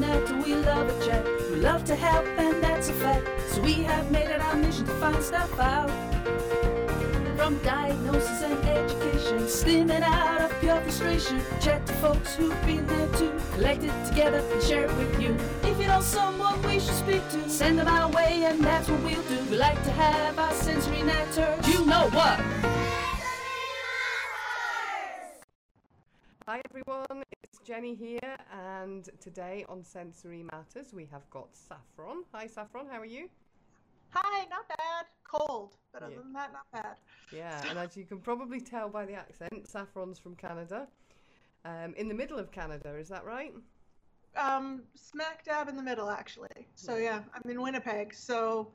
we love a chat. We love to help, and that's a fact. So we have made it our mission to find stuff out. From diagnosis and education, steaming out of pure frustration. Chat to folks who've been there too. Collect it together and share it with you. If you know someone we should speak to, send them our way, and that's what we'll do. We like to have our sensory natter. You know what? Hi everyone, it's Jenny here, and today on Sensory Matters we have got Saffron. Hi Saffron, how are you? Hi, not bad. Cold, but other than that, not bad. Yeah, and as you can probably tell by the accent, Saffron's from Canada. Um, in the middle of Canada, is that right? Um, smack dab in the middle, actually. So yeah, I'm in Winnipeg. So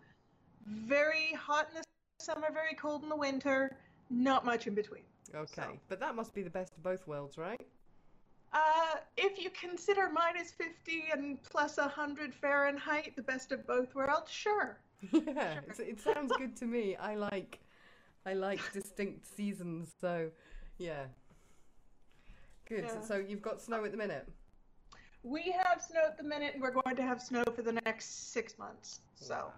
very hot in the summer, very cold in the winter. Not much in between. Okay, So- but that must be the best of both worlds, right? Uh, if you consider minus 50 and plus 100 Fahrenheit the best of both worlds, sure. yeah, it's, it sounds good to me. I like, I like distinct seasons, so yeah. Good. Yeah. So you've got snow at the minute. We have snow at the minute, and we're going to have snow for the next six months. So. Wow.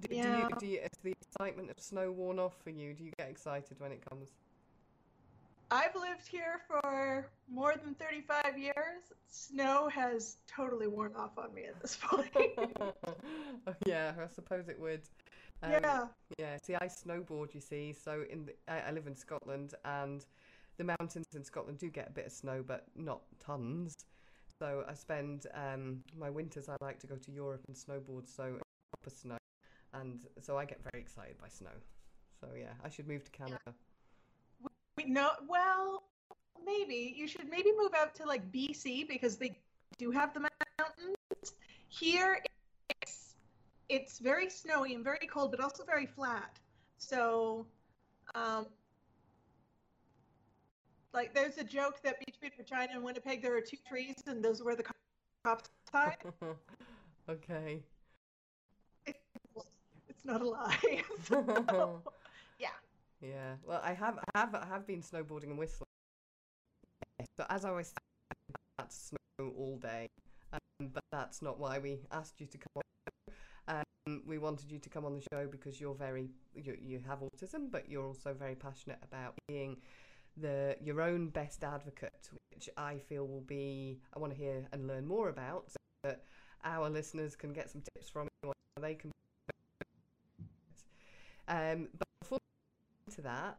Do, do Yeah. you, do you, is the excitement of snow worn off for you? Do you get excited when it comes? I've lived here for more than 35 years. Snow has totally worn off on me at this point. Oh, yeah, I suppose it would. Um, yeah. Yeah. See, I snowboard. You see, so in the, I, I live in Scotland, and the mountains in Scotland do get a bit of snow, but not tons. So I spend um, my winters. I like to go to Europe and snowboard. So proper snow, and so I get very excited by snow. So yeah, I should move to Canada. We no, well, maybe you should maybe move out to like BC because they do have the mountains. Here, it's it's very snowy and very cold, but also very flat. So, um, like there's a joke that between Regina and Winnipeg there are two trees, and those are where the cops hide. okay. It's not a lie. So, yeah. Yeah, well, I have, I have, I have been snowboarding and Whistler. So as I was that's snow all day, um, but that's not why we asked you to come on. Um, we wanted you to come on the show because you're very, you, you have autism, but you're also very passionate about being the your own best advocate, which I feel will be, I want to hear and learn more about, so that our listeners can get some tips from you, they can. Um, but before to that,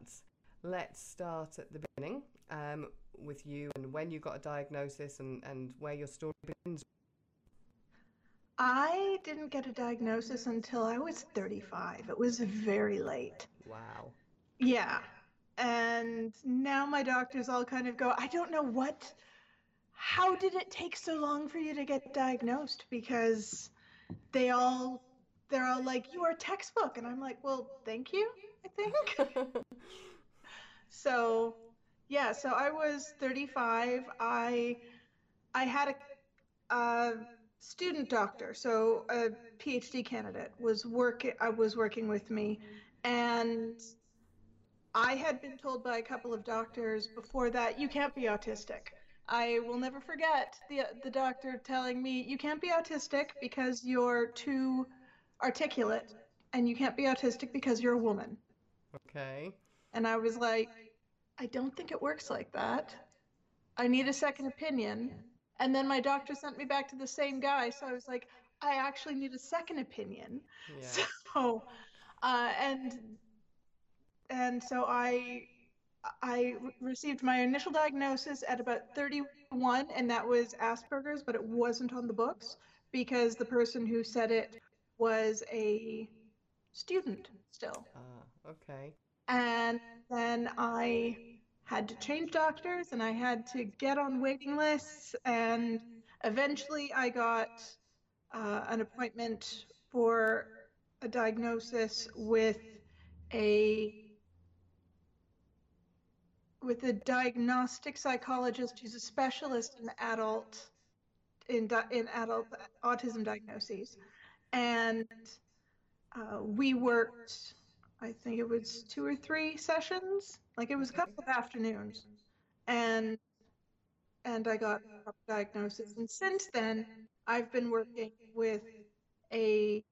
let's start at the beginning um, with you and when you got a diagnosis and, and where your story begins. I didn't get a diagnosis until I was 35. It was very late. Wow. Yeah. And now my doctors all kind of go, I don't know what, how did it take so long for you to get diagnosed? Because they all, they're all like, you are textbook. And I'm like, well, thank you, I think. so, yeah, so I was 35. I, I had a, a student doctor, so a PhD candidate was working, I uh, was working with me. And I had been told by a couple of doctors before that you can't be autistic. I will never forget the the doctor telling me you can't be autistic because you're too articulate and you can't be autistic because you're a woman. okay. And I was like, I don't think it works like that. I need a second opinion. And then my doctor sent me back to the same guy, so I was like, I actually need a second opinion. Yeah. So, uh, and and so I I received my initial diagnosis at about 31, and that was Asperger's, but it wasn't on the books because the person who said it was a student still. Ah, okay. And then I had to change doctors and I had to get on waiting lists. And eventually I got uh, an appointment for a diagnosis with a with a diagnostic psychologist who's a specialist in adult in in adult autism diagnoses and uh, we worked I think it was two or three sessions. Like it was a couple of afternoons. And and I got a diagnosis. And since then, I've been working with a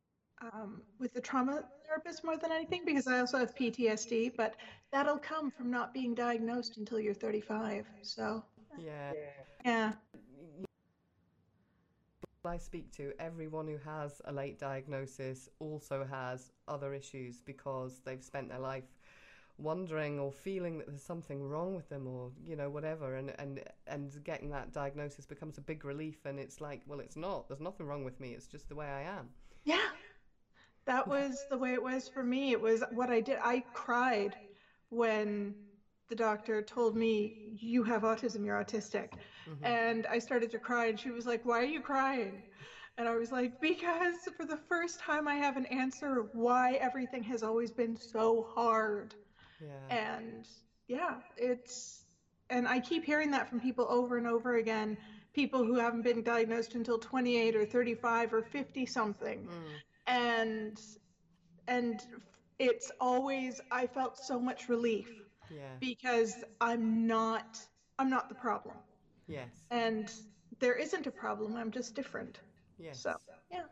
um, with the trauma therapist more than anything because I also have PTSD, but that'll come from not being diagnosed until you're 35. So, Yeah. yeah. I speak to, everyone who has a late diagnosis also has other issues because they've spent their life wondering or feeling that there's something wrong with them or you know whatever and and and getting that diagnosis becomes a big relief and it's like well it's not there's nothing wrong with me it's just the way I am Yeah. That was the way it was for me. It was what I did. I cried when the doctor told me, You have autism, you're autistic. Mhm. And I started to cry, and she was like, Why are you crying? And I was like, Because for the first time, I have an answer why everything has always been so hard. yeah And yeah, it's, and I keep hearing that from people over and over again people who haven't been diagnosed until 28 or 35 or 50 something Mm. and and it's always i felt so much relief yeah because i'm not i'm not the problem yes and there isn't a problem i'm just different yes so yeah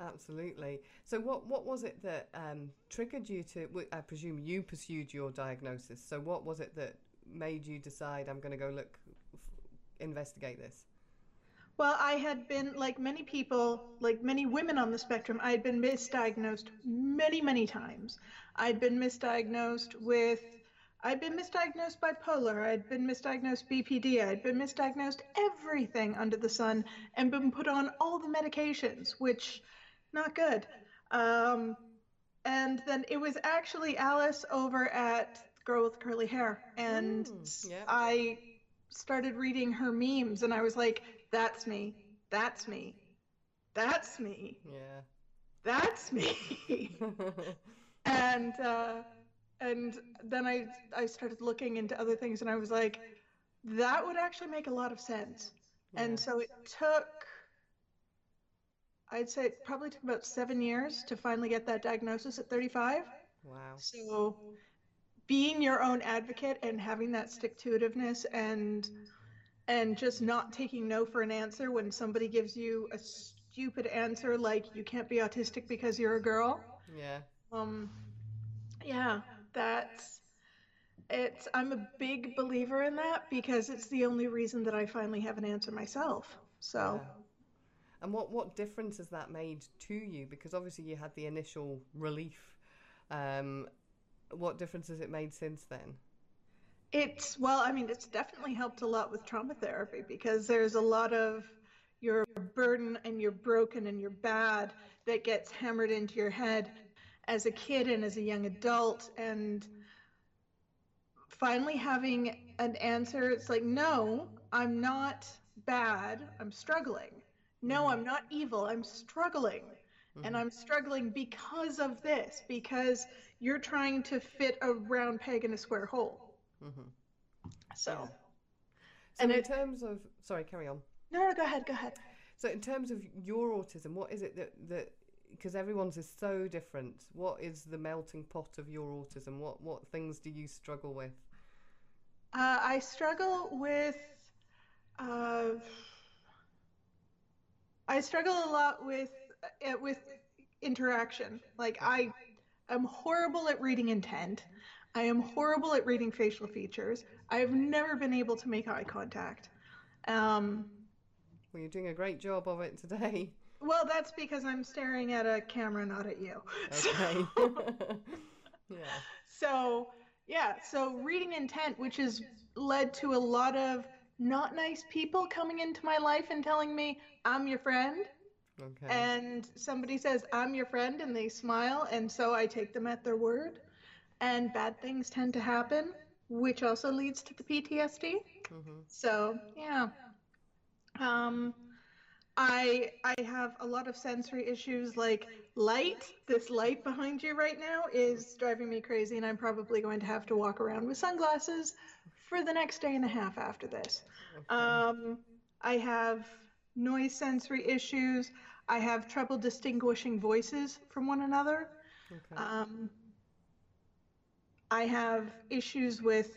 Absolutely. So, what what was it that um, triggered you to? I presume you pursued your diagnosis. So, what was it that made you decide I'm going to go look, f- investigate this? well i had been like many people like many women on the spectrum i had been misdiagnosed many many times i'd been misdiagnosed with I'd been misdiagnosed bipolar. I'd been misdiagnosed BPD. I'd been misdiagnosed everything under the sun and been put on all the medications, which not good. Um, and then it was actually Alis over at Girl with Curly Hair, and Mm, yeah. I started reading her memes, and I was like, "That's me. That's me. That's me. Yeah. That's me." and uh, and then I I started looking into other things, and I was like, that would actually make a lot of sense. And so it took, I'd say it probably took about seven years to finally get that diagnosis at 35. Wow. So being your own advocate and having that stick to itiveness and and just not taking no for an answer when somebody gives you a stupid answer like you can't be autistic because you're a girl. Yeah. Um, yeah, that's it's. I'm a big believer in that because it's the only reason that I finally have an answer myself. So, Yeah. And what what difference has that made to you? Because obviously you had the initial relief. Um, what difference has it made since then? it's well, I mean, it's definitely helped a lot with trauma therapy because there's a lot of your burden and you're broken and you're bad that gets hammered into your head as a kid and as a young adult and finally having an answer it's like no i'm not bad i'm struggling no Mhm. i'm not evil i'm struggling and Mhm. i'm struggling because of this because you're trying to fit a round peg in a square hole Mhm. so So And in it- terms of sorry, carry on. no no go ahead go ahead So in terms of your autism, what is it that that because everyone's is so different. What is the melting pot of your autism? What what things do you struggle with? Uh, I struggle with. Uh, I struggle a lot with uh, with interaction. Like I am horrible at reading intent. I am horrible at reading facial features. I have never been able to make eye contact. Um, Well, you're doing a great job of it today. well, that's because I'm staring at a camera, not at you. Okay. So- yeah. So, yeah, so reading intent, which has led to a lot of not nice people coming into my life and telling me, I'm your friend. Okay. And somebody says, I'm your friend, and they smile, and so I take them at their word. And bad things tend to happen, which also leads to the PTSD. hmm So, yeah. Um, I I have a lot of sensory issues like light. This light behind you right now is driving me crazy, and I'm probably going to have to walk around with sunglasses for the next day and a half after this. Okay. Um, I have noise sensory issues. I have trouble distinguishing voices from one another. okay. Um, I have issues with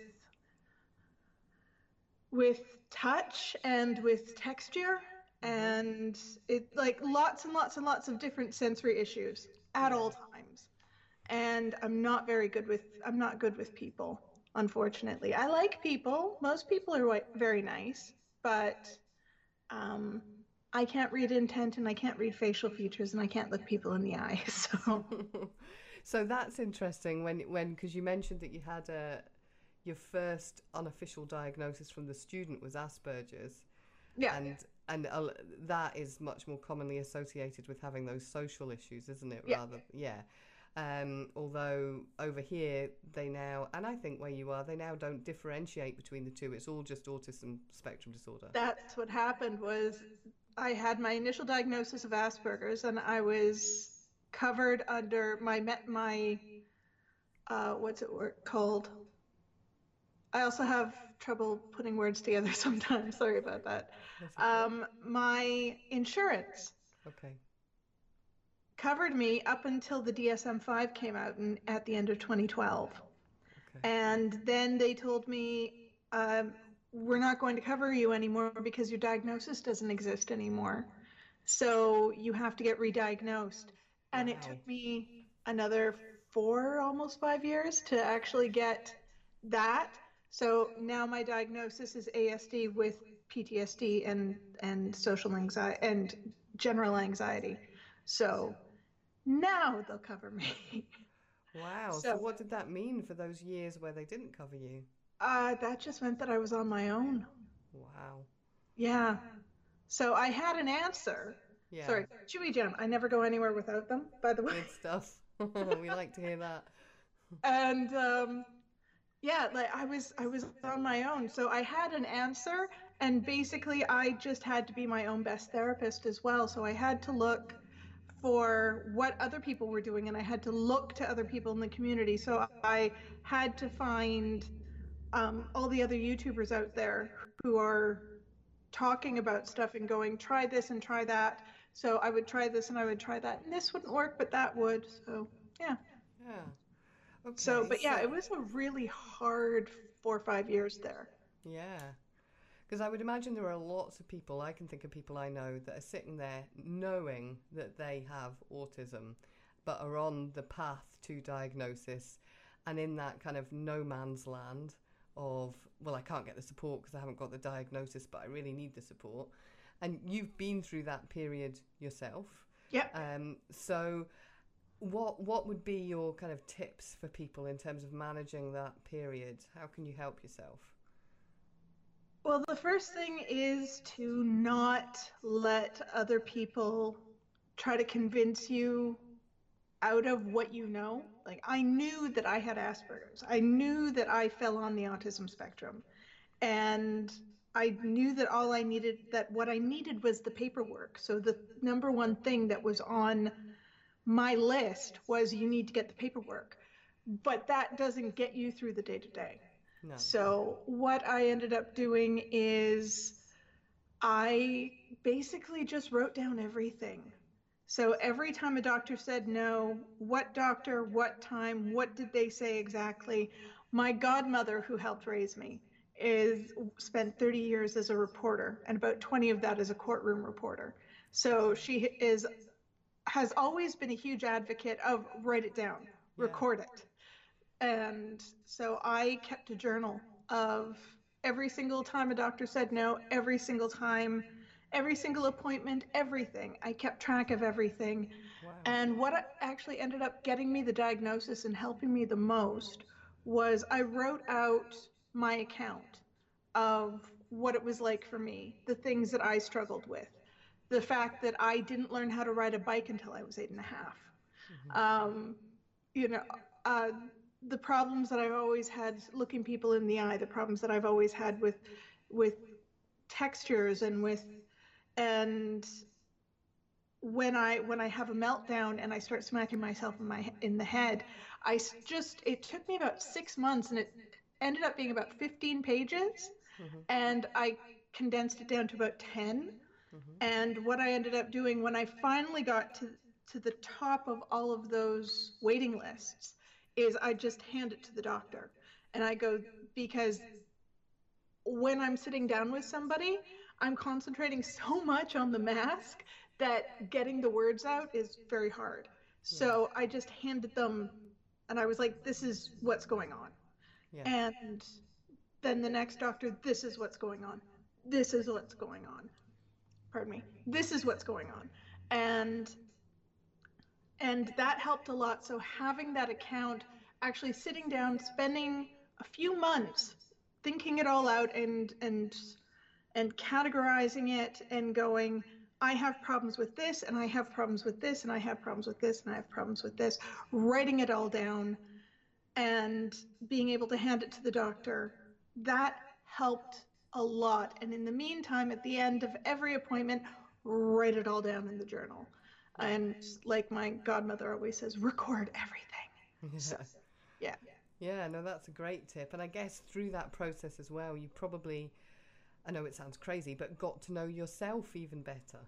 with touch and with texture and it like lots and lots and lots of different sensory issues at all times. And i'm not very good with i'm not good with people unfortunately. I like people. Most people are very nice but um, i can't read intent and i can't read facial features and i can't look people in the eye so. So that's interesting when when because you mentioned that you had a your first unofficial diagnosis from the student was asperger's. Yeah. And and uh, that is much more commonly associated with having those social issues, isn't it? Yeah. Rather, yeah. Um, although over here they now, and I think where you are, they now don't differentiate between the two. It's all just autism spectrum disorder. that's what happened was i had my initial diagnosis of asperger's and i was covered under my met my uh, what's it called i also have trouble putting words together sometimes. Sorry about that. Okay. um, my insurance okay. covered me up until the dsm-5 came out in, at the end of 2012 Okay. and then they told me um, we're not going to cover you anymore because your diagnosis doesn't exist anymore. So you have to get re-diagnosed. And it took me another four almost five years to actually get that so now my diagnosis is asd with ptsd and and social anxiety and general anxiety so now they'll cover me Wow. So, so- what did that mean for those years where they didn't cover you? uh, that just meant that i was on my own Wow. Yeah. So I had an answer. Yeah. Sorry, Chewigem. I never go anywhere without them, by the way. Good stuff. we like to hear that. And um, yeah, like I was, I was on my own. So I had an answer, and basically I just had to be my own best therapist as well. So I had to look for what other people were doing, and I had to look to other people in the community. So I had to find um, all the other YouTubers out there who are talking about stuff and going, try this and try that. So I would try this and I would try that, and this wouldn't work, but that would. So yeah. Yeah. Okay. So, but yeah, so- it was a really hard four or five years there. Yeah. Because I would imagine there are lots of people, I can think of people I know, that are sitting there knowing that they have autism, but are on the path to diagnosis and in that kind of no man's land of, well, I can't get the support because I haven't got the diagnosis, but I really need the support. And you've been through that period yourself. Yep. Um, so, what what would be your kind of tips for people in terms of managing that period? How can you help yourself? Well, the first thing is to not let other people try to convince you out of what you know. Like, I knew that I had Asperger's, I knew that I fell on the autism spectrum. And I knew that all I needed, that what I needed was the paperwork. So, the number one thing that was on my list was you need to get the paperwork. But that doesn't get you through the day to day. No. So what I ended up doing is I basically just wrote down everything. So every time a doctor said no, what doctor, what time, what did they say exactly? My godmother who helped raise me is spent 30 years as a reporter and about 20 of that as a courtroom reporter. So she is has always been a huge advocate of write it down, Yeah. record it. And so I kept a journal of every single time a doctor said no, every single time, every single appointment, everything. I kept track of everything. Wow. And what actually ended up getting me the diagnosis and helping me the most was I wrote out my account of what it was like for me, the things that I struggled with, the fact that I didn't learn how to ride a bike until I was eight and a half. Um, you know, uh, the problems that I've always had looking people in the eye, the problems that I've always had with with textures and with and when I when I have a meltdown and I start smacking myself in my in the head, I just it took me about six months and it ended up being about 15 pages, Mhm. and I condensed it down to about 10. Mhm. And what I ended up doing when I finally got to to the top of all of those waiting lists is I just hand it to the doctor and I go because when I'm sitting down with somebody, I'm concentrating so much on the mask that getting the words out is very hard. So I just handed them, and I was like, this is what's going on. Yeah. And then the next doctor, this is what's going on. This is what's going on. Pardon me. This is what's going on. And and that helped a lot. So having that account, actually sitting down, spending a few months thinking it all out and and and categorizing it and going, I have problems with this, and I have problems with this, and I have problems with this, and I have problems with this, writing it all down and being able to hand it to the doctor, that helped a lot. And in the meantime, at the end of every appointment, write it all down in the journal. And like my godmother always says, record everything. So, yeah. Yeah, no, that's a great tip. And I guess through that process as well, you probably, I know it sounds crazy, but got to know yourself even better.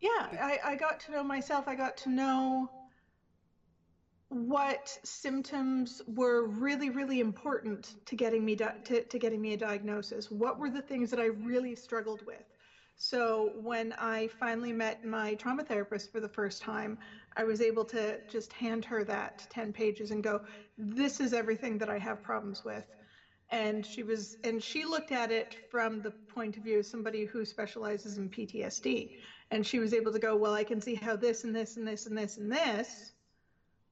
Yeah, I, I got to know myself. I got to know what symptoms were really, really important to getting me di- to, to getting me a diagnosis. What were the things that I really struggled with? So when I finally met my trauma therapist for the first time, I was able to just hand her that 10 pages and go, this is everything that I have problems with. And she was, and she looked at it from the point of view of somebody who specializes in PTSD. And she was able to go, well, I can see how this and this and this and this and this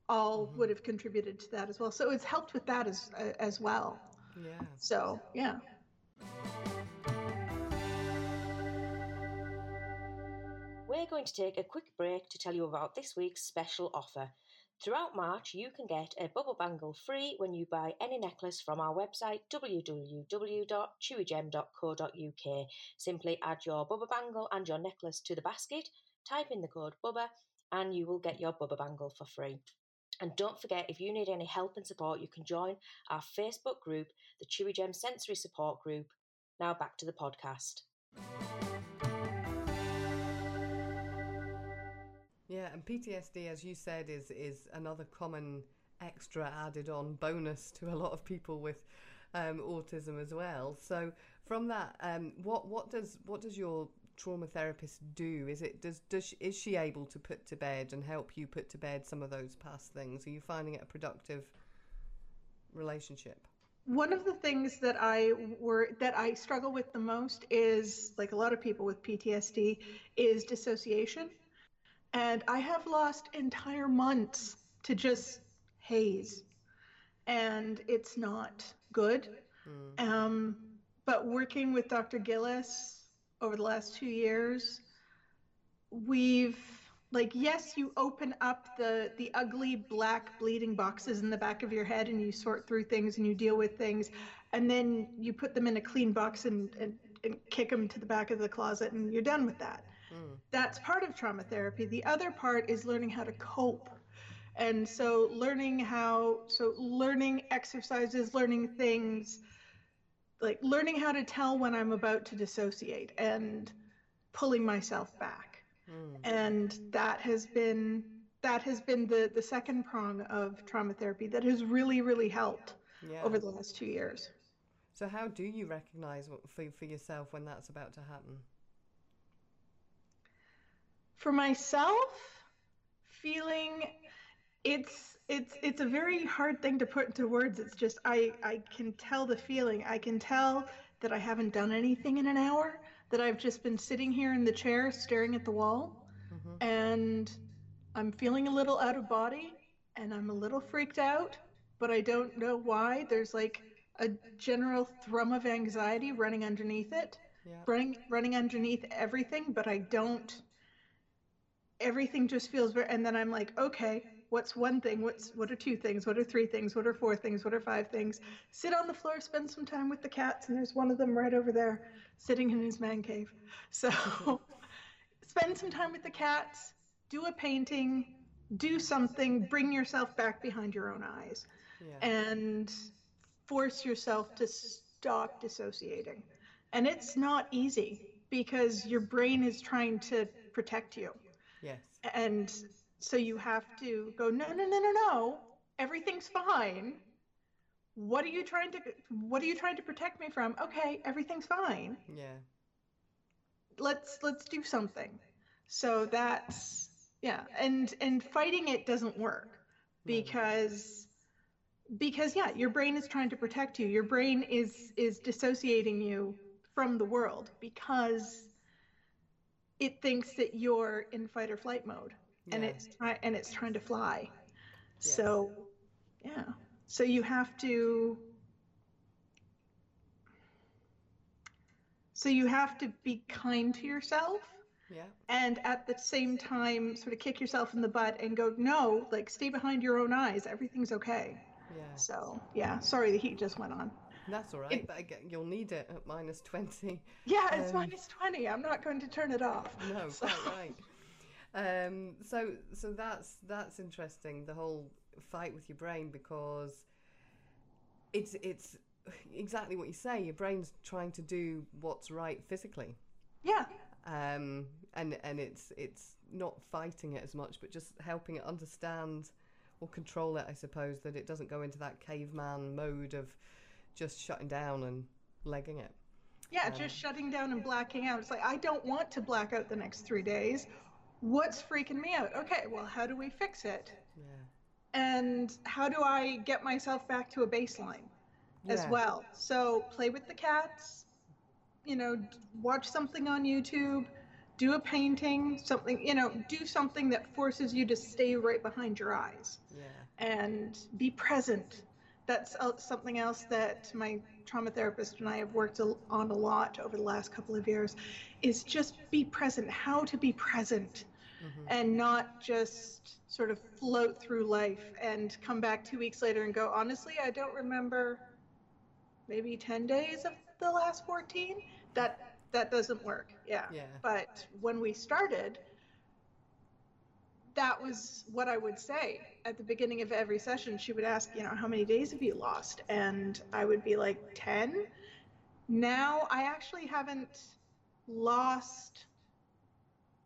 all mm-hmm. would have contributed to that as well. So it's helped with that as uh, as well. Yeah. So yeah. We're going to take a quick break to tell you about this week's special offer. Throughout March, you can get a bubble bangle free when you buy any necklace from our website www.chewigem.co.uk. Simply add your bubble bangle and your necklace to the basket, type in the code bubba, and you will get your bubba bangle for free. And don't forget, if you need any help and support, you can join our Facebook group, the Chewigem Sensory Support Group. Now back to the podcast. Yeah, and PTSD, as you said, is is another common extra added on bonus to a lot of people with um, autism as well. So from that, um, what what does what does your trauma therapist do? Is it does does she, is she able to put to bed and help you put to bed some of those past things? Are you finding it a productive relationship? One of the things that I were that I struggle with the most is like a lot of people with PTSD is dissociation. And I have lost entire months to just haze. And it's not good. Um, but working with Dr. Gillis over the last two years, we've like yes you open up the the ugly black bleeding boxes in the back of your head and you sort through things and you deal with things and then you put them in a clean box and, and, and kick them to the back of the closet and you're done with that. Mm. That's part of trauma therapy. The other part is learning how to cope. And so learning how so learning exercises learning things like learning how to tell when i'm about to dissociate and pulling myself back hmm. and that has been that has been the the second prong of trauma therapy that has really really helped Yeah. over the last two years So how do you recognise what- for for yourself when that's about to happen? for myself feeling it's it's it's a very hard thing to put into words. It's just i i can tell the feeling. I can tell that i haven't done anything in an hour that i've just been sitting here in the chair staring at the wall. Mm-hmm. And i'm feeling a little out of body and i'm a little freaked out but i don't know why. There's like a general thrum of anxiety running underneath it Yeah. running running underneath everything but i don't everything just feels very and then i'm like okay what's one thing what's what are two things what are three things what are four things what are five things sit on the floor spend some time with the cats and there's one of them right over there sitting in his man cave so spend some time with the cats do a painting do something bring yourself back behind your own eyes Yeah. and force yourself to stop dissociating and it's not easy because your brain is trying to protect you yes. and so you have to go no no no no no everything's fine what are you trying to what are you trying to protect me from? Okay, everything's fine. Yeah. Let's let's do something. So that's yeah, and and fighting it doesn't work No. because because yeah, your brain is trying to protect you. Your brain is is dissociating you from the world because it thinks that you're in fight or flight mode and Yeah. it's try- and it's trying to fly. Yes. So, yeah. So you have to So you have to be kind to yourself Yeah. and at the same time sort of kick yourself in the butt and go, "No, like stay behind your own eyes. Everything's okay." Yeah. So, yeah, sorry the heat just went on. That's all right. But again, you'll need it at minus 20. Yeah, it's Um, minus 20. I'm not going to turn it off. No, So- quite right. Um, so so that's that's interesting. The whole fight with your brain because it's it's exactly what you say. Your brain's trying to do what's right physically, Yeah. um, and and it's it's not fighting it as much, but just helping it understand or control it. I suppose that it doesn't go into that caveman mode of just shutting down and legging it. Yeah, Um, just shutting down and blacking out. It's like, I don't want to black out the next three days. What's freaking me out? Okay, well, how do we fix it? Yeah. And how do I get myself back to a baseline as well? So, play with the cats, you know, watch something on YouTube, do a painting, something, you know, do something that forces you to stay right behind your eyes. Yeah. and be present. That's something else that my trauma therapist and I have worked on a lot over the last couple of years is just be present, how to be present Mhm. and not just sort of float through life and come back 2 weeks later and go, "Honestly, I don't remember maybe 10 days of the last 14." That that doesn't work. Yeah. Yeah. But when we started, that was what I would say at the beginning of every session. She would ask, you know, how many days have you lost? And I would be like, 10. Now I actually haven't lost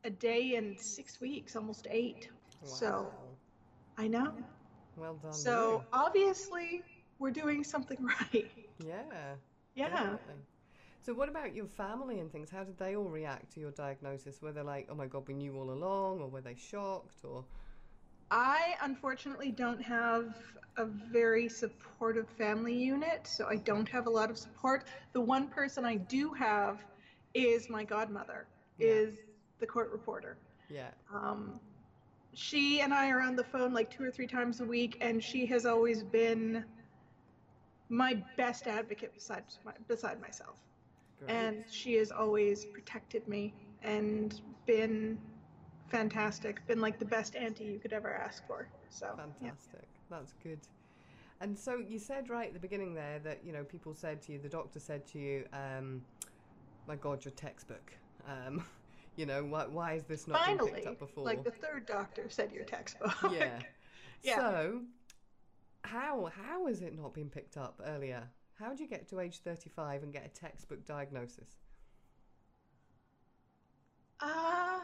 a day in six weeks, almost eight. So I know. well done. So obviously we're doing something right. yeah. Yeah. Definitely. So, what about your family and things? How did they all react to your diagnosis? Were they like, "Oh my God, we knew all along," or were they shocked? Or I unfortunately don't have a very supportive family unit, so I don't have a lot of support. The one person I do have is my godmother, Yeah. is the court reporter. yeah, Um, she and I are on the phone like two or three times a week, and she has always been my best advocate besides my, beside myself. great. And she has always protected me and been fantastic, been like the best auntie you could ever ask for. So, yeah. fantastic. That's good. And so you said right at the beginning there that you know people said to you, the doctor said to you, um, "My God, your textbook." Um, you know, why, why is this not finally, picked up before? like the third doctor said your textbook. yeah. Yeah. So, how how has it not been picked up earlier? How did you get to age thirty-five and get a textbook diagnosis? Uh,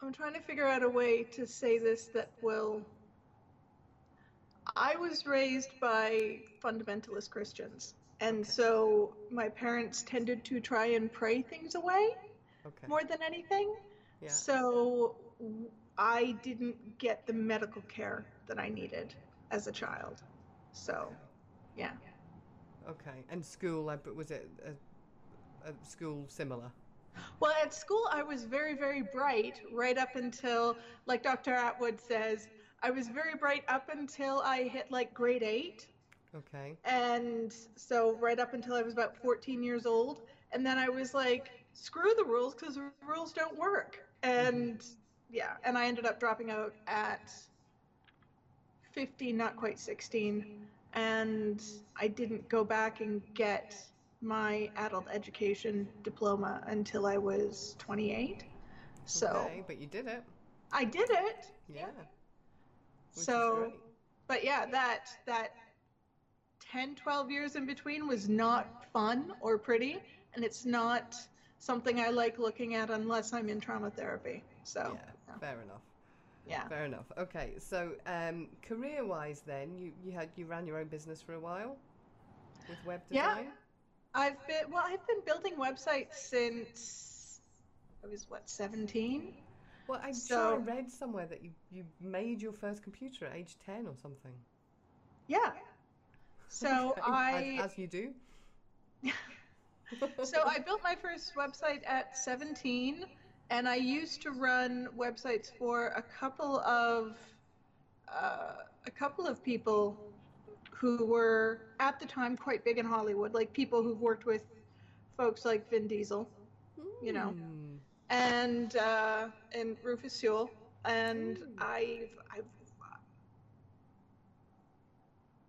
I'm trying to figure out a way to say this that will. I was raised by fundamentalist Christians, and Okay. so my parents tended to try and pray things away Okay. more than anything. yeah. So I didn't get the medical care that I needed as a child. So, yeah. Okay. And school, was it a, a school similar? Well, at school, I was very, very bright right up until, like Dr. Attwood says, I was very bright up until I hit like grade eight. Okay. And so, right up until I was about 14 years old. And then I was like, screw the rules because the rules don't work. And yeah, and I ended up dropping out at 15, not quite 16. And I didn't go back and get my adult education diploma until I was 28. So Okay, but you did it. I did it. Yeah. Is So, but yeah, that that 10, 12 years in between was not fun or pretty, and it's not something I like looking at unless I'm in trauma therapy. So, yeah, fair enough. yeah. Fair enough. Okay, so um, career-wise, then you you had you ran your own business for a while with web design? Yeah. I've been well. I've been building websites since I was what 17. Well, I'm So- sure I read somewhere that you you made your first computer at age ten or something. Yeah. So I as, as you do. so I built my first website at 17, and I used to run websites for a couple of uh, a couple of people who were at the time quite big in Hollywood, like people who've worked with folks like Vin Diesel, you know. Hmm. and uh, and Rufus Sewell, and I've, I've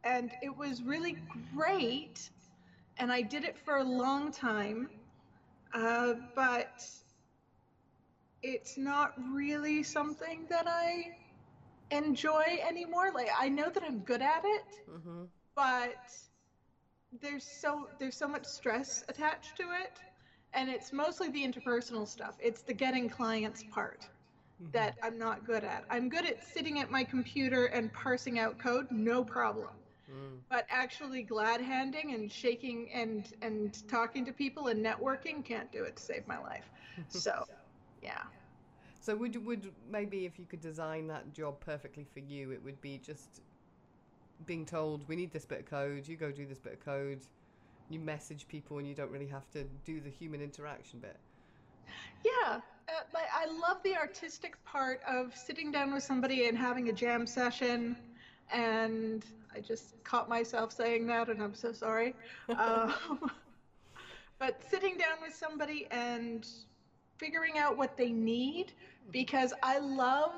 and it was really great, and I did it for a long time, uh, but it's not really something that I enjoy anymore. Like I know that I'm good at it, Mm-hmm. but there's so there's so much stress attached to it and it's mostly the interpersonal stuff it's the getting clients part Mm-hmm. that i'm not good at i'm good at sitting at my computer and parsing out code no problem Mm. but actually glad handing and shaking and and talking to people and networking can't do it to save my life so yeah So would would maybe if you could design that job perfectly for you, it would be just being told we need this bit of code. You go do this bit of code. You message people, and you don't really have to do the human interaction bit. Yeah, uh, I love the artistic part of sitting down with somebody and having a jam session, and I just caught myself saying that, and I'm so sorry. um, but sitting down with somebody and figuring out what they need, because I love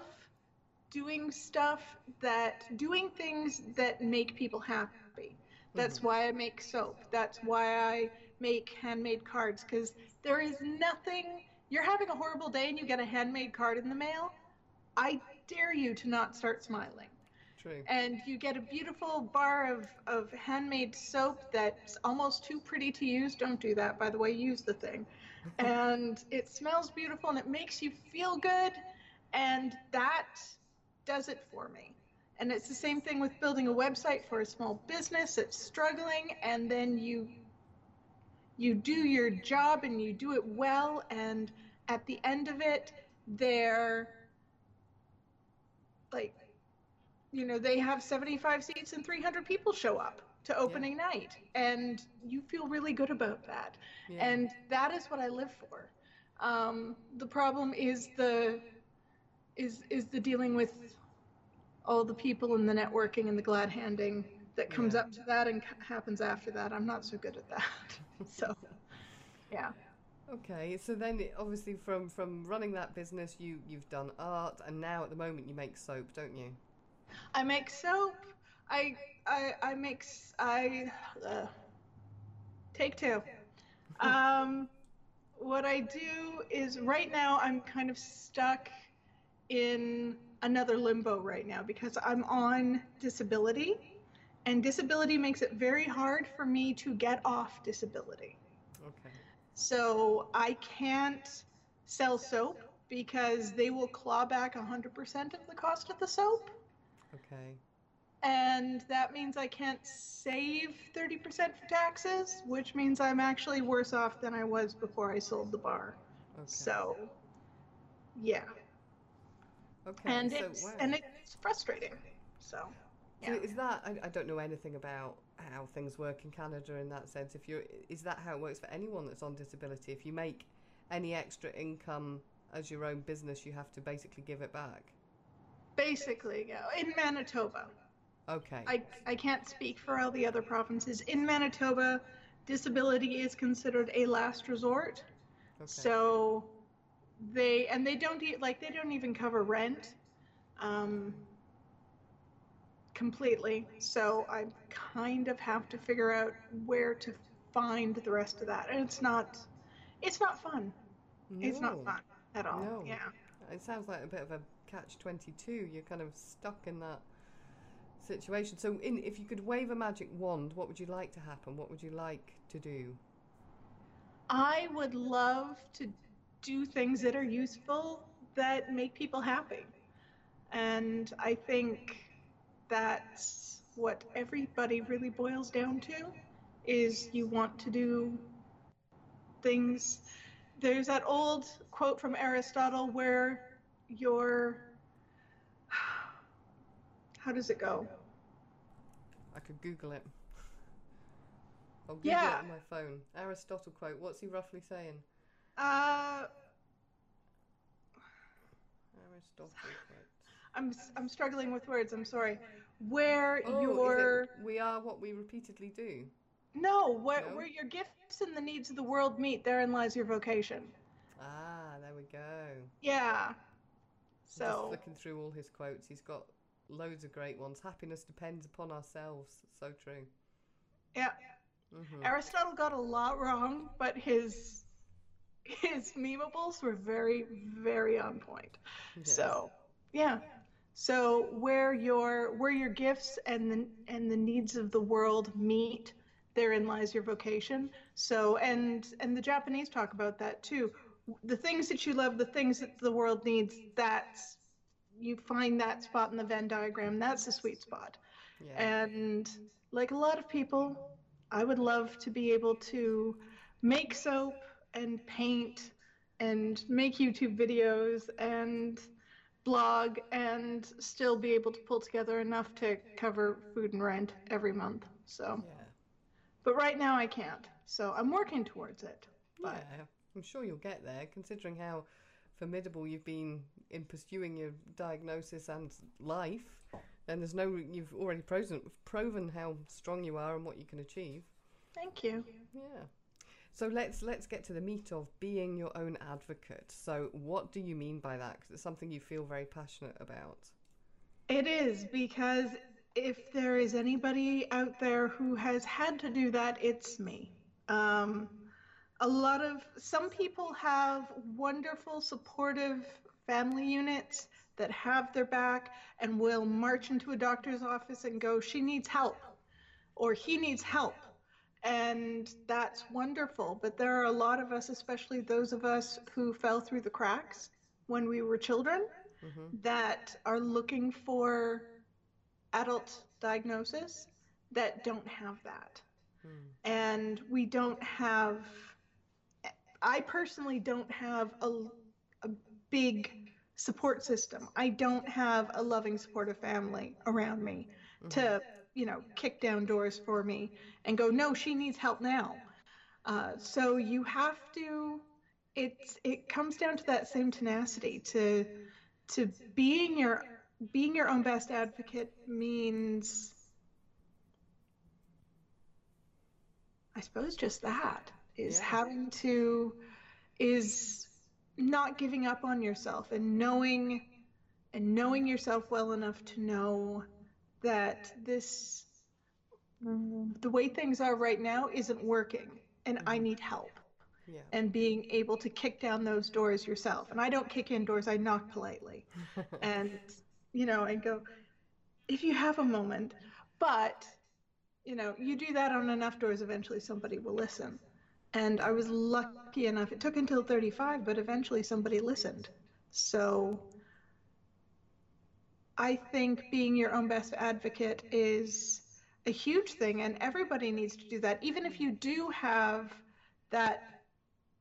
doing stuff that doing things that make people happy. That's why I make soap. That's why I make handmade cards because there is nothing. You're having a horrible day and you get a handmade card in the mail. I dare you to not start smiling. True. And you get a beautiful bar of, of handmade soap that's almost too pretty to use. Don't do that, by the way. Use the thing. and it smells beautiful and it makes you feel good. And that does it for me. And it's the same thing with building a website for a small business that's struggling, and then you you do your job and you do it well, and at the end of it, they're like, you know, they have 75 seats and 300 people show up to opening night, and you feel really good about that. Yeah. And that is what I live for. Um, the problem is the is is the dealing with all the people and the networking and the glad handing that comes Yeah. up to that and happens after that. I'm not so good at that. so, yeah. Okay, so then obviously from from running that business, you you've done art, and now at the moment you make soap, don't you? I make soap. I I I make I uh, take two. Um, what I do is right now I'm kind of stuck in another limbo right now because I'm on disability, and disability makes it very hard for me to get off disability. Okay. So I can't sell soap because they will claw back 100% of the cost of the soap. Okay. And that means I can't save 30% for taxes, which means I'm actually worse off than I was before I sold the bar. Okay. So, yeah. Okay. And so, it's wow. and it's frustrating. So, So yeah. is that I, I don't know anything about how things work in Canada in that sense. If you're is that how it works for anyone that's on disability? If you make any extra income as your own business, you have to basically give it back. Basically, yeah. In Manitoba, Okay. I, I can't speak for all the other provinces. In Manitoba, disability is considered a last resort. okay. So they and they don't e- like they don't even cover rent um, completely. So I kind of have to figure out where to find the rest of that, and it's not it's not fun. It's not fun at all. No. Yeah. It sounds like a bit of a catch twenty two. You're kind of stuck in that situation. So, in if you could wave a magic wand, what would you like to happen? What would you like to do? I would love to do things that are useful that make people happy. And I think that's what everybody really boils down to is you want to do things. There's that old quote from Aristotle where your how does it go? I could Google it. I'll Google Yeah. it on my phone. Aristotle quote. What's he roughly saying? Uh, Aristotle quote. I'm I'm struggling with words. I'm sorry. Where Oh, your we are what we repeatedly do. no, where No? where your gifts and the needs of the world meet, therein lies your vocation. Ah, there we go. Yeah. I'm Just looking through all his quotes, he's got loads of great ones. Happiness depends upon ourselves. So true. yeah, hmm Aristotle got a lot wrong, but his his memeables were very very on point. So, yeah. So where your where your gifts and the and the needs of the world meet, therein lies your vocation. So and and the Japanese talk about that too. The things that you love, the things that the world needs, that's you find that spot in the Venn diagram. That's the sweet spot. yeah. And like a lot of people, I would love to be able to make soap and paint and make YouTube videos and blog and still be able to pull together enough to cover food and rent every month. So, yeah. but right now I can't. So I'm working towards it. But Yeah, I'm sure you'll get there, considering how formidable you've been in pursuing your diagnosis and life. And there's no, you've already proven, proven how strong you are and what you can achieve. thank you. Yeah. So let's let's get to the meat of being your own advocate. So what do you mean by that? Because it's something you feel very passionate about. It is because if there is anybody out there who has had to do that, it's me. Um, a lot of some people have wonderful, supportive family units that have their back and will march into a doctor's office and go, "She needs help," or "He needs help," and that's wonderful. But there are a lot of us, especially those of us who fell through the cracks when we were children hmm that are looking for adult diagnosis that don't have that. And we don't have, I personally don't have a, a big support system. I don't have a loving, supportive family around me to, you know, kick down doors for me and go, no, she needs help now. Uh, so you have to, it's, it comes down to that same tenacity to, to being your being your own best advocate means I suppose just that is Yeah. having to is not giving up on yourself and knowing and knowing yourself well enough to know that this mm-hmm. the way things are right now isn't working and I mm-hmm. need help Yeah. and being able to kick down those doors yourself. And I don't kick in doors, I knock politely. and, you know, and go, if you have a moment, but, you know, you do that on enough doors, eventually somebody will listen. And I was lucky enough, it took until 35, but eventually somebody listened. So I think being your own best advocate is a huge thing, and everybody needs to do that. Even if you do have that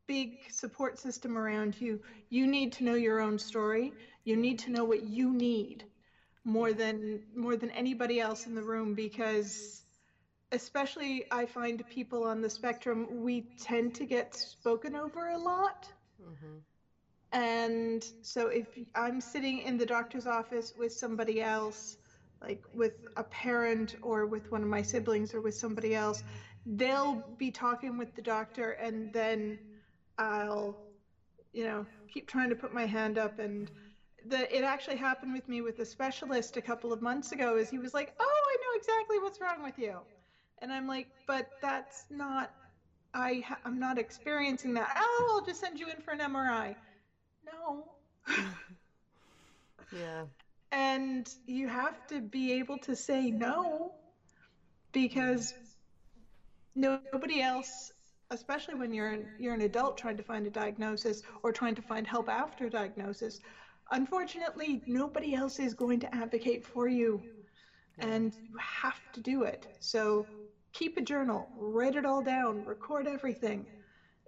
big support system around you, you need to know your own story. You need to know what you need more than more than anybody else in the room because especially I find people on the spectrum we tend to get spoken over a lot. hmm And so if I'm sitting in the doctor's office with somebody else, like with a parent or with one of my siblings or with somebody else, they'll be talking with the doctor and then I'll, you know, keep trying to put my hand up and the it actually happened with me with a specialist a couple of months ago is he was like, "Oh, I know exactly what's wrong with you." And I'm like, "But that's not I ha- I'm not experiencing that. Oh, I'll just send you in for an MRI." No. Yeah. and you have to be able to say no because nobody else especially when you're an, you're an adult trying to find a diagnosis or trying to find help after diagnosis unfortunately, nobody else is going to advocate for you, and you have to do it. So keep a journal, write it all down, record everything.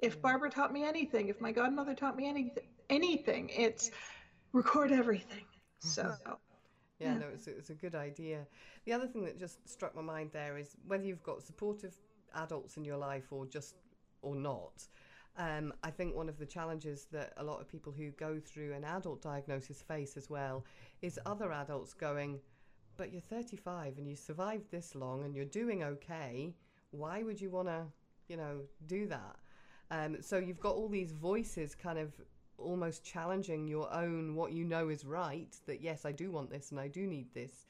If Barbara taught me anything, if my godmother taught me anything, anything, it's record everything. So. Yeah, no, it's, it's a good idea. The other thing that just struck my mind there is whether you've got supportive adults in your life or just or not. Um, I think one of the challenges that a lot of people who go through an adult diagnosis face as well is other adults going, but you're 35 and you survived this long and you're doing okay. Why would you want to, you know, do that? Um, so you've got all these voices kind of almost challenging your own what you know is right that yes i do want this and i do need this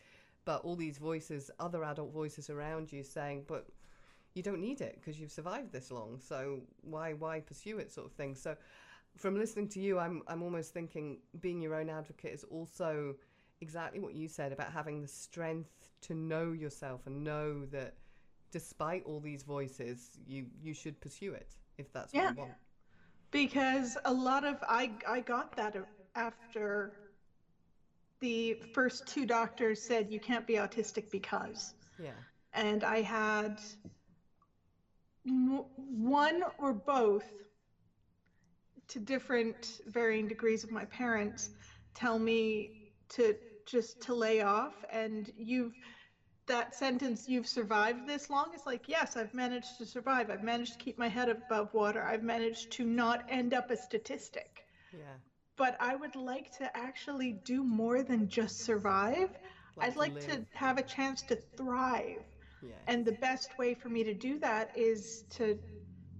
but all these voices other adult voices around you saying but you don't need it because you've survived this long so why why pursue it sort of thing so from listening to you i'm i'm almost thinking being your own advocate is also exactly what you said about having the strength to know yourself and know that despite all these voices you you should pursue it if that's what Yeah. you want. Because a lot of I I got that after the first two doctors said you can't be autistic because. Yeah. And I had one or both to different varying degrees of my parents tell me to just to lay off and you've that sentence you've survived this long? Is like yes i've managed to survive. I've managed to keep my head above water. I've managed to not end up a statistic. Yeah. But i would like to actually do more than just survive. Like i'd like to have a chance to thrive. Yeah. And the best way for me to do that is to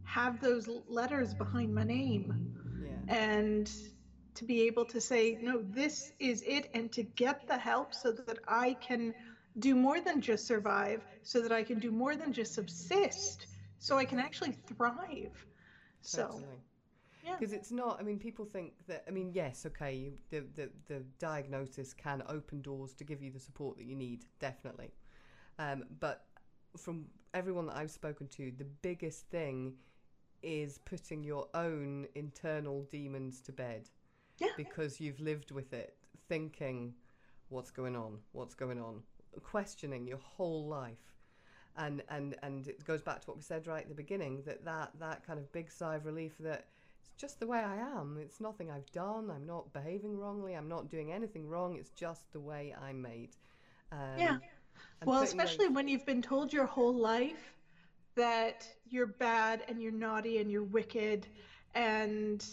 have those letters behind my name. Yeah. And to be able to say, no, this is it, and to get the help so that I can do more than just survive, so that I can do more than just subsist, so I can actually thrive. So, yeah. Because it's not. I mean, people think that. I mean, yes, okay, you, the, the the diagnosis can open doors to give you the support that you need, definitely. Um, but from everyone that I've spoken to, the biggest thing is putting your own internal demons to bed. Yeah. Because you've lived with it, thinking, what's going on? What's going on? Questioning your whole life. And, and and it goes back to what we said right at the beginning that, that that kind of big sigh of relief that it's just the way I am. It's nothing I've done. I'm not behaving wrongly. I'm not doing anything wrong. It's just the way I'm made. Um, Yeah. Well, putting those- especially when you've been told your whole life that you're bad and you're naughty and you're wicked and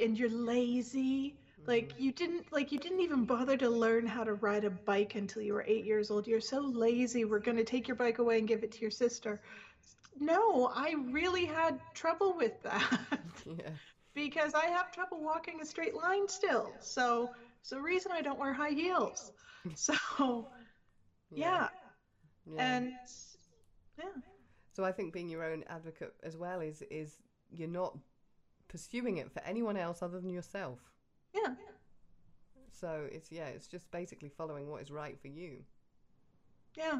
and you're lazy. Like mm-hmm. you didn't like you didn't even bother to learn how to ride a bike until you were 8 years old. You're so lazy. We're going to take your bike away and give it to your sister. No, I really had trouble with that yeah, because I have trouble walking a straight line still. So, it's the reason I don't wear high heels. So, yeah. yeah. And yeah. So I think being your own advocate as well is is you're not pursuing it for anyone else other than yourself. Yeah. So it's yeah, it's just basically following what is right for you. Yeah.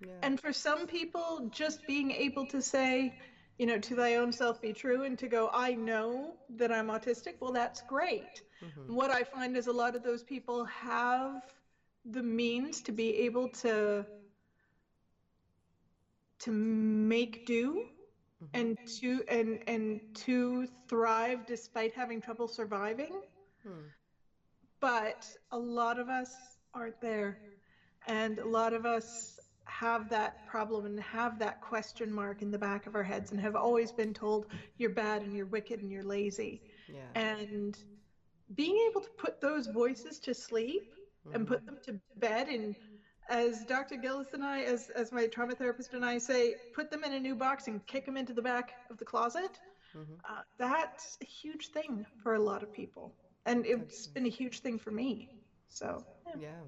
Yeah. And for some people, just being able to say, you know, to thy own self be true and to go, I know that I'm autistic, well, that's great. Mhm. What I find is a lot of those people have the means to be able to to make do. And to and and to thrive despite having trouble surviving Hmm. but a lot of us aren't there and a lot of us have that problem and have that question mark in the back of our heads and have always been told you're bad and you're wicked and you're lazy Yeah. and being able to put those voices to sleep and Mhm. put them to bed and as Dr. Gillis and I, as, as my trauma therapist and I say, put them in a new box and kick them into the back of the closet. Mhm. Uh, that's a huge thing for a lot of people. And it's been a huge thing for me. So, yeah. Yeah.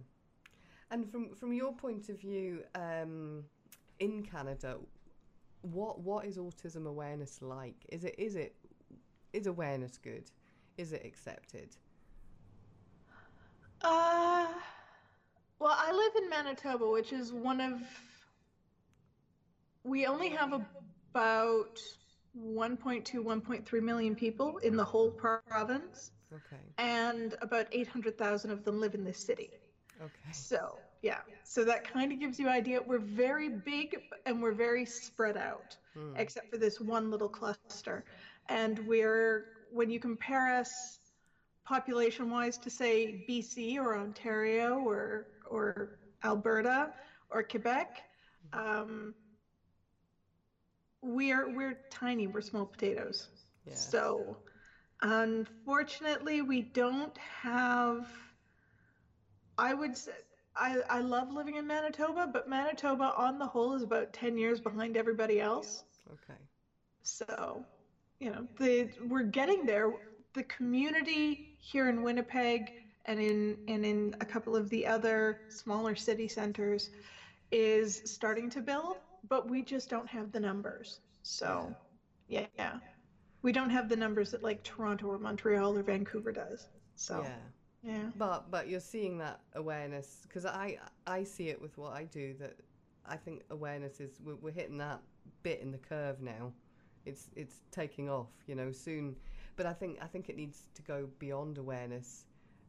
And from from your point of view, um, in Canada, what what is autism awareness like? Is it is it is awareness good? Is it accepted? Uh, well, I live in Manitoba, which is one of. We only have about 1.2, 1.3 million people in the whole province, Okay. and about 800,000 of them live in this city. Okay. So, yeah. So that kind of gives you idea. We're very big and we're very spread out, Hmm. except for this one little cluster. And we're, when you compare us population wise to say BC or Ontario or, or Alberta or Quebec, um, we're, we're tiny, we're small potatoes. Yeah. So, unfortunately, we don't have. I would say I, I love living in Manitoba, but Manitoba, on the whole, is about 10 years behind everybody else. Okay. So, you know, the we're getting there. The community here in Winnipeg and in and in a couple of the other smaller city centers is starting to build, but we just don't have the numbers. So, yeah, yeah. We don't have the numbers that like Toronto or Montreal or Vancouver does. So, Yeah. yeah. But but you're seeing that awareness because I I see it with what I do that I think awareness is we're, we're hitting that bit in the curve now. It's it's taking off, you know, soon. But I think I think it needs to go beyond awareness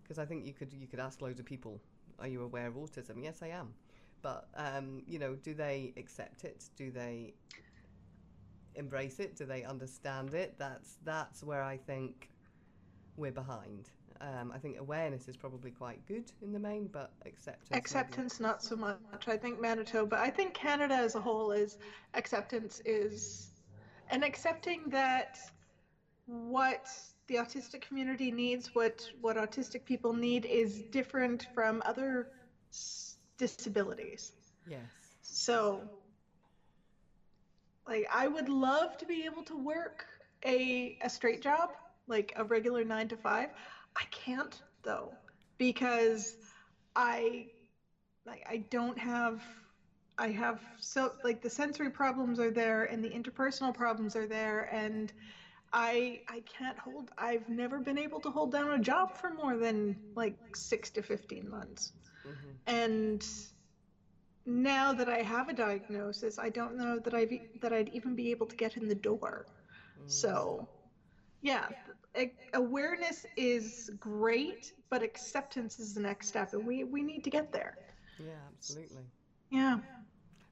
because I think you could you could ask loads of people, are you aware of autism? Yes, I am. But um, you know, do they accept it? Do they embrace it? Do they understand it? That's that's where I think we're behind. Um, I think awareness is probably quite good in the main, but acceptance. Acceptance, not so much. I think Manitoba, I think Canada as a whole is acceptance is, and accepting that what the autistic community needs, what what autistic people need, is different from other disabilities. Yes. So, like, I would love to be able to work a a straight job, like a regular nine to five. I can't though, because I like I don't have. I have so like the sensory problems are there and the interpersonal problems are there and I I can't hold I've never been able to hold down a job for more than like 6 to 15 months. hmm And now that I have a diagnosis, I don't know that I've e- that I'd even be able to get in the door. So, yeah, a- awareness is great, but acceptance is the next step, and we we need to get there. Yeah, absolutely. Yeah.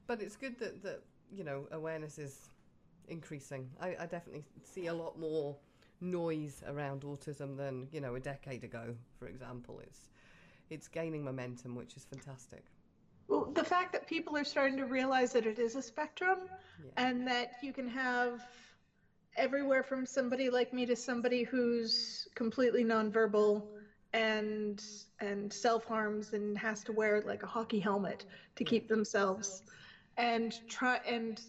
But it's good that that you know awareness is increasing. I, I definitely see a lot more noise around autism than you know a decade ago, for example. It's it's gaining momentum, which is fantastic. Well, the fact that people are starting to realize that it is a spectrum Yeah. and that you can have everywhere from somebody like me to somebody who's completely nonverbal and and self-harms and has to wear like a hockey helmet to keep themselves and try and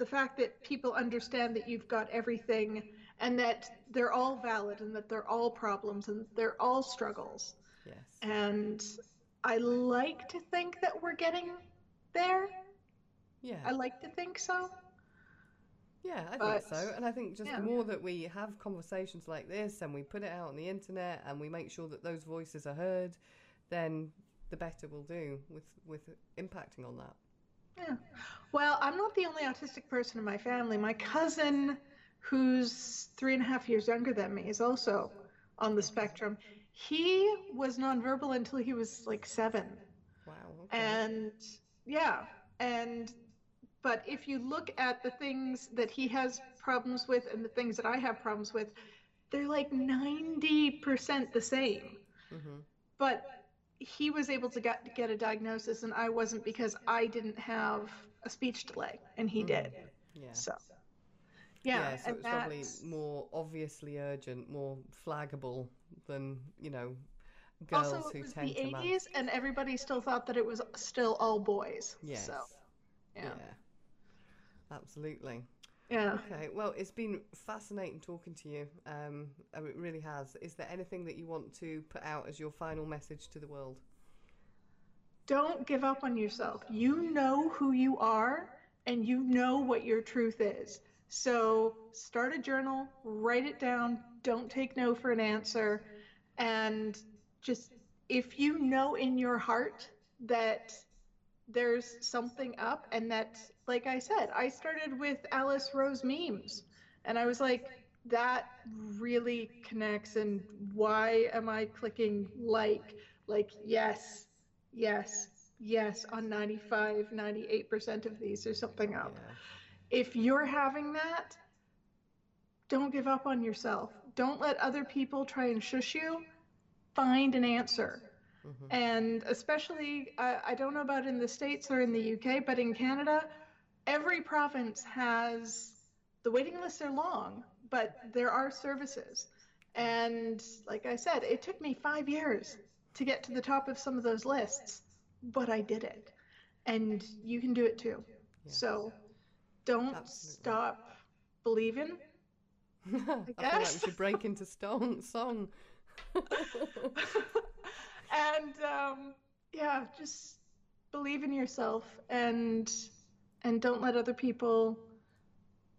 the fact that people understand that you've got everything and that they're all valid and that they're all problems and they're all struggles Yes. and I like to think that we're getting there. Yeah. I like to think so. Yeah, I But- think so. And I think just yeah. the more that we have conversations like this and we put it out on the internet and we make sure that those voices are heard, then the better we'll do with, with impacting on that. Yeah. Well, I'm not the only autistic person in my family. My cousin, who's three and a half years younger than me, is also on the spectrum. He was nonverbal until he was like seven. Wow. Okay. And yeah, and but if you look at the things that he has problems with and the things that I have problems with, they're like 90% the same. Mm-hmm. But he was able to get get a diagnosis and I wasn't because I didn't have a speech delay and he Mhm. did. Yeah. So yeah, yeah so it's probably more obviously urgent, more flaggable than, you know, girls also who it was tend the to mask. 80s and everybody still thought that it was still all boys. Yes. So yeah. Absolutely. Yeah. Okay, well, it's been fascinating talking to you. Um, and it really has. Is there anything that you want to put out as your final message to the world? Don't give up on yourself. You know who you are and you know what your truth is. So start a journal, write it down, don't take no for an answer, and just if you know in your heart that there's something up and that like I said, I started with Alis Rowe memes And I was like, that really connects. And why am I clicking like, like, yes, yes, yes on 95, 98% of these or something up? Yeah. If you're having that, don't give up on yourself. Don't let other people try and shush you. Find an answer. Mhm. And especially, I, I don't know about in the States or in the UK, but in Canada, every province has the waiting lists are long, but there are services. And like I said, it took me five years to get to the top of some of those lists, but I did it. And you can do it too. So don't Absolutely. stop believing. I feel like we should break into stone song. and um, yeah, just believe in yourself and and don't let other people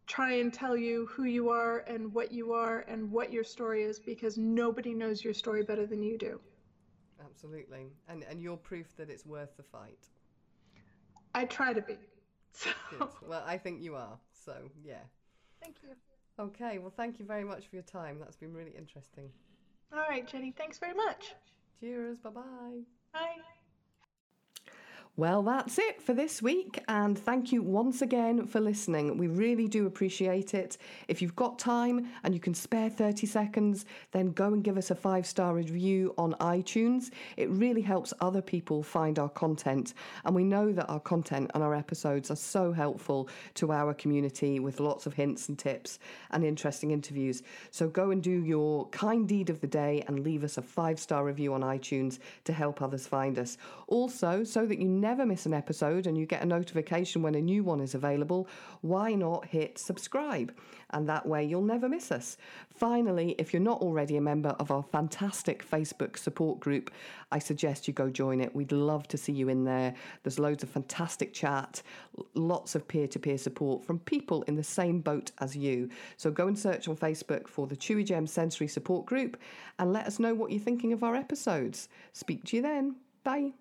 try and tell you who you are and what you are and what your story is because nobody knows your story better than you do. Absolutely. And and you're proof that it's worth the fight. I try to be. So Well, I think you are. So, yeah. thank you. Okay, well, thank you very much for your time. That's been really interesting. All right, Jenny, thanks very much. Cheers. Bye-bye. bye. Well, that's it for this week, and thank you once again for listening. We really do appreciate it. If you've got time and you can spare 30 seconds, then go and give us a five star review on iTunes. It really helps other people find our content, and we know that our content and our episodes are so helpful to our community with lots of hints and tips and interesting interviews. So go and do your kind deed of the day and leave us a five star review on iTunes to help others find us. Also, so that you never miss an episode and you get a notification when a new one is available, why not hit subscribe? And that way you'll never miss us. Finally, if you're not already a member of our fantastic Facebook support group, I suggest you go join it. We'd love to see you in there. There's loads of fantastic chat, lots of peer to peer support from people in the same boat as you. So go and search on Facebook for the Chewigem Sensory Support Group and let us know what you're thinking of our episodes. Speak to you then. Bye.